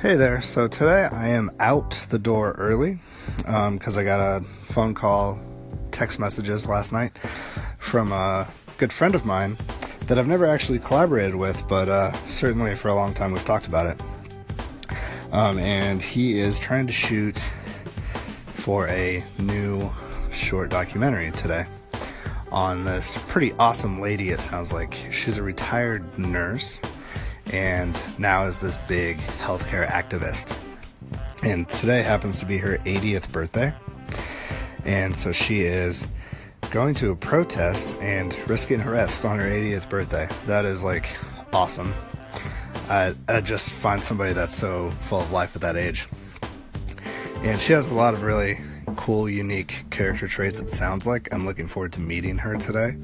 Hey there. So today I am out the door early because um, I got a phone call, text messages last night from a good friend of mine that I've never actually collaborated with, but uh, certainly for a long time we've talked about it. Um, and he is trying to shoot for a new short documentary today on this pretty awesome lady, it sounds like. She's a retired nurse and now is this big healthcare activist. And today happens to be her 80th birthday. And so she is going to a protest and risking arrest on her 80th birthday. That is like awesome. I, I just find somebody that's so full of life at that age. And she has a lot of really cool, unique character traits, it sounds like. I'm looking forward to meeting her today.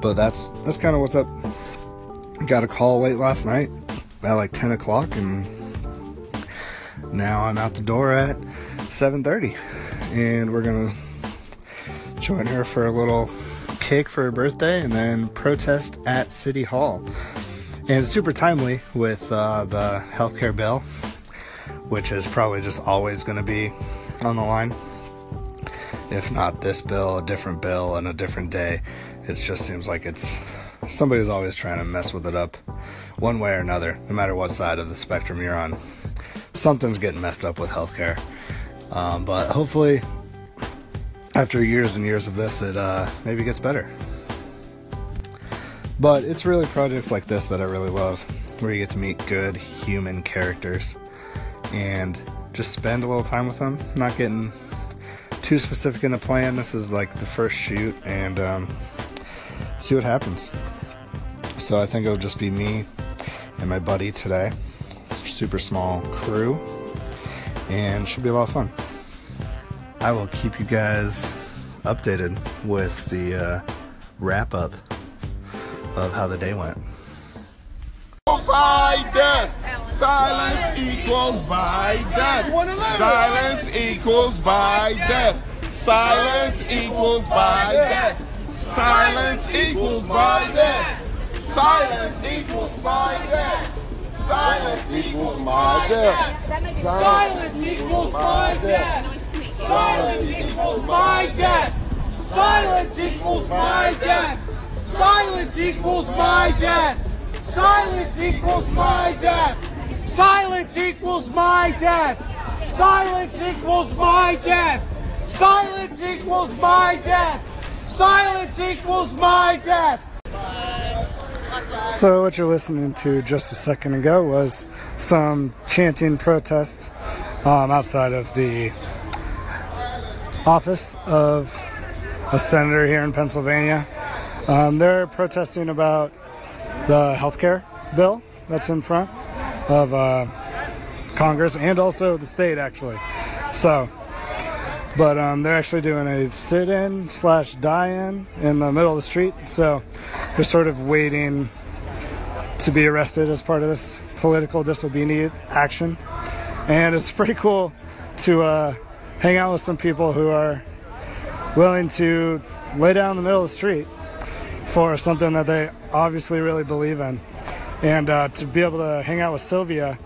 But that's that's kind of what's up got a call late last night at like 10 o'clock and now i'm out the door at 7.30 and we're gonna join her for a little cake for her birthday and then protest at city hall. And it's super timely with uh, the healthcare bill which is probably just always going to be on the line if not this bill a different bill and a different day it just seems like it's somebody's always trying to mess with it up one way or another, no matter what side of the spectrum you're on. Something's getting messed up with healthcare. Um, but hopefully, after years and years of this, it uh, maybe gets better. But it's really projects like this that I really love, where you get to meet good human characters and just spend a little time with them, not getting too specific in the plan. This is like the first shoot, and um, see what happens. So I think it'll just be me and my buddy today. Super small crew, and should be a lot of fun. I will keep you guys updated with the uh, wrap up of how the day went. By death. Silence equals by death. Silence equals by death. Silence equals by death. Silence equals by death. Silence equals my death. Silence equals my death. Silence equals my death. Silence equals my death. Silence equals my death. Silence equals my death. Silence equals my death. Silence equals my death. Silence equals my death. Silence equals my death. Silence equals my death. So, what you're listening to just a second ago was some chanting protests um, outside of the office of a senator here in Pennsylvania. Um, they're protesting about the health care bill that's in front of uh, Congress and also the state, actually. So, but um, they're actually doing a sit-in slash die-in in the middle of the street. So they're sort of waiting to be arrested as part of this political disobedient action. And it's pretty cool to uh, hang out with some people who are willing to lay down in the middle of the street for something that they obviously really believe in. And uh, to be able to hang out with Sylvia,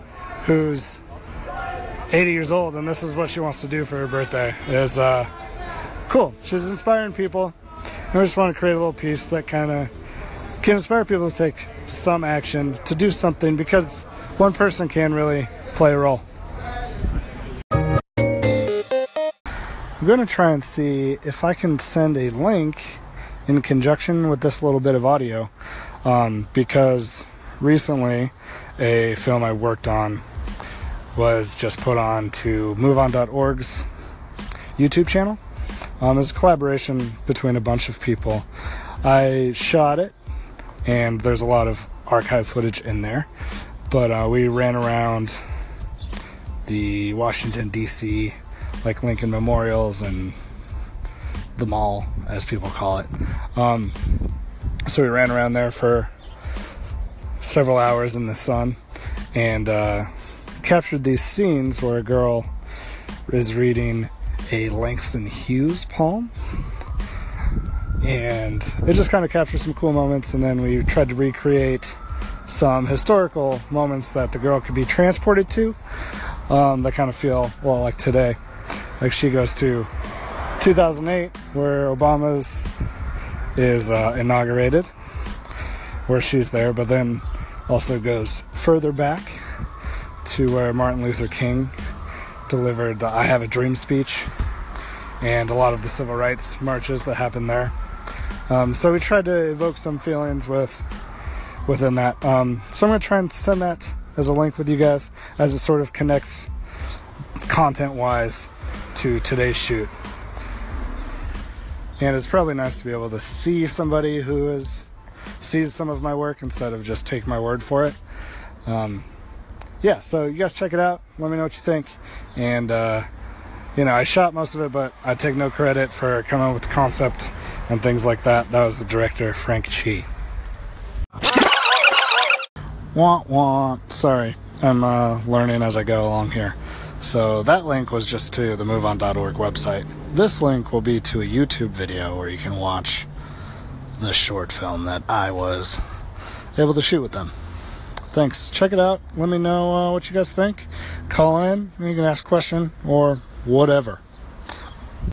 who's 80 years old, and this is what she wants to do for her birthday. Is uh, cool. She's inspiring people. And I just want to create a little piece that kind of can inspire people to take some action, to do something, because one person can really play a role. I'm going to try and see if I can send a link in conjunction with this little bit of audio, um, because recently a film I worked on was just put on to MoveOn.org's YouTube channel. Um, it's a collaboration between a bunch of people. I shot it, and there's a lot of archive footage in there. But uh, we ran around the Washington, D.C., like Lincoln Memorials and the mall, as people call it. Um, so we ran around there for several hours in the sun and uh, captured these scenes where a girl is reading a Langston Hughes poem. And it just kind of captured some cool moments, and then we tried to recreate some historical moments that the girl could be transported to um, that kind of feel, well, like today. Like she goes to 2008, where Obama's is uh, inaugurated, where she's there, but then also goes further back to where Martin Luther King delivered the I Have a Dream speech and a lot of the civil rights marches that happened there. Um, so we tried to evoke some feelings with within that. Um, so I'm going to try and send that as a link with you guys as it sort of connects content wise to today's shoot. And it's probably nice to be able to see somebody who is sees some of my work instead of just take my word for it. Um, yeah, so you guys check it out. Let me know what you think. And uh, you know, I shot most of it, but I take no credit for coming up with the concept and things like that. That was the director, Frank Chi. Wah wah. Sorry, I'm uh, learning as I go along here. So that link was just to the MoveOn.org website. This link will be to a YouTube video where you can watch the short film that I was able to shoot with them. Thanks. Check it out. Let me know uh, what you guys think. Call in. You can ask a question or whatever.